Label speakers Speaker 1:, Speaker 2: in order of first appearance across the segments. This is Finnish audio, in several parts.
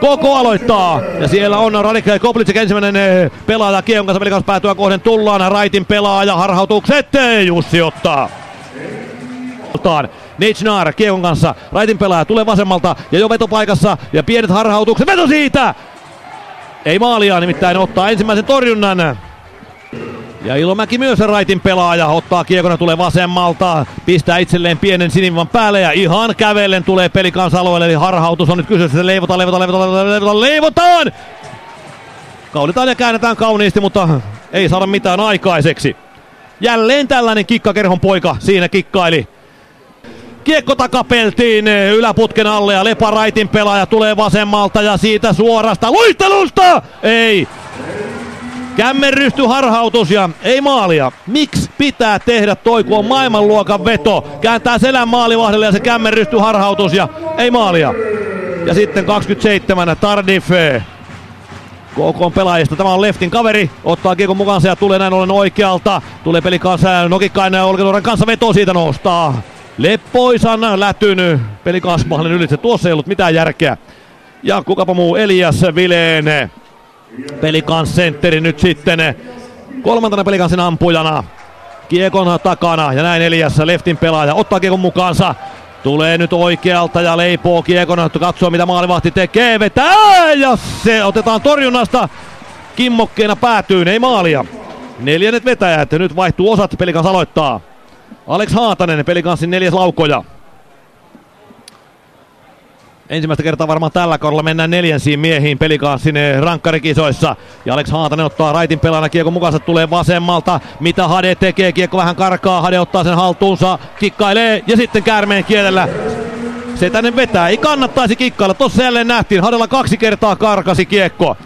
Speaker 1: Koko aloittaa. Ja siellä on Radik Koplitsik ensimmäinen eh, pelaaja Kiekon kanssa pelikanssa päätyä kohden tullaan. Raitin pelaaja harhautukset. Jussi ottaa. Nechnar Kiekon kanssa. Raitin pelaaja tulee vasemmalta ja jo vetopaikassa. Ja pienet harhautukset. Veto siitä! Ei maalia nimittäin ottaa ensimmäisen torjunnan. Ja Ilomäki myös raitin pelaaja, ottaa kiekona, tulee vasemmalta, pistää itselleen pienen sinivan päälle ja ihan kävellen tulee pelikansa-alueelle, eli harhautus on nyt kyseessä, leivotaan, leivotaan, leivotaan, leivotaan, leivotaan! Kaulitaan ja käännetään kauniisti, mutta ei saada mitään aikaiseksi. Jälleen tällainen kikkakerhon poika siinä kikkaili. Kiekko takapeltiin yläputken alle ja Lepa Raitin pelaaja tulee vasemmalta ja siitä suorasta luistelusta! Ei, Kämmen harhautus ja ei maalia. Miksi pitää tehdä toi, kun on maailmanluokan veto? Kääntää selän maalivahdelle ja se kämmen harhautus ja ei maalia. Ja sitten 27 Tardif. KK pelaajista. Tämä on Leftin kaveri. Ottaa kiekon mukaansa ja tulee näin ollen oikealta. Tulee peli kanssa. Nokikkainen Olkenuoren kanssa veto siitä nostaa. Leppoisan lätynyt pelikasmahallin ylitse. Tuossa ei ollut mitään järkeä. Ja kukapa muu Elias Vileen Pelikans sentteri nyt sitten kolmantena pelikansin ampujana. Kiekon takana ja näin Eliassa leftin pelaaja ottaa kiekon mukaansa. Tulee nyt oikealta ja leipoo kiekon, katsoo mitä maalivahti tekee, vetää ja se otetaan torjunnasta. Kimmokkeena päätyy, ei maalia. Neljännet vetäjät, nyt vaihtuu osat, pelikans aloittaa. Alex Haatanen, pelikansin neljäs laukoja. Ensimmäistä kertaa varmaan tällä kaudella mennään neljänsiin miehiin sinne rankkarikisoissa. Ja Alex Haatanen ottaa raitin pelana kiekko mukaansa tulee vasemmalta. Mitä Hade tekee? Kiekko vähän karkaa. Hade ottaa sen haltuunsa, kikkailee ja sitten käärmeen kielellä se tänne vetää. Ei kannattaisi kikkailla. Tossa jälleen nähtiin. Hadella kaksi kertaa karkasi kiekko.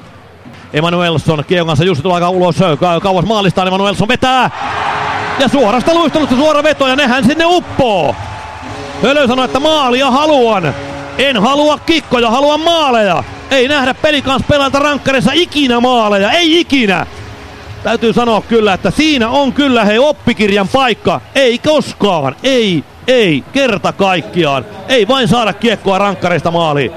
Speaker 1: Emanuelson kiekon kanssa Jussi tulee aika ulos kauas maalistaan. Emanuelson vetää. Ja suorasta luistelusta suora veto ja nehän sinne uppoo. Hölö sanoi, että maalia haluan. En halua kikkoja, haluan maaleja. Ei nähdä pelikans pelata rankkarissa ikinä maaleja, ei ikinä. Täytyy sanoa kyllä, että siinä on kyllä hei oppikirjan paikka. Ei koskaan, ei, ei, kerta kaikkiaan. Ei vain saada kiekkoa rankkareista maaliin.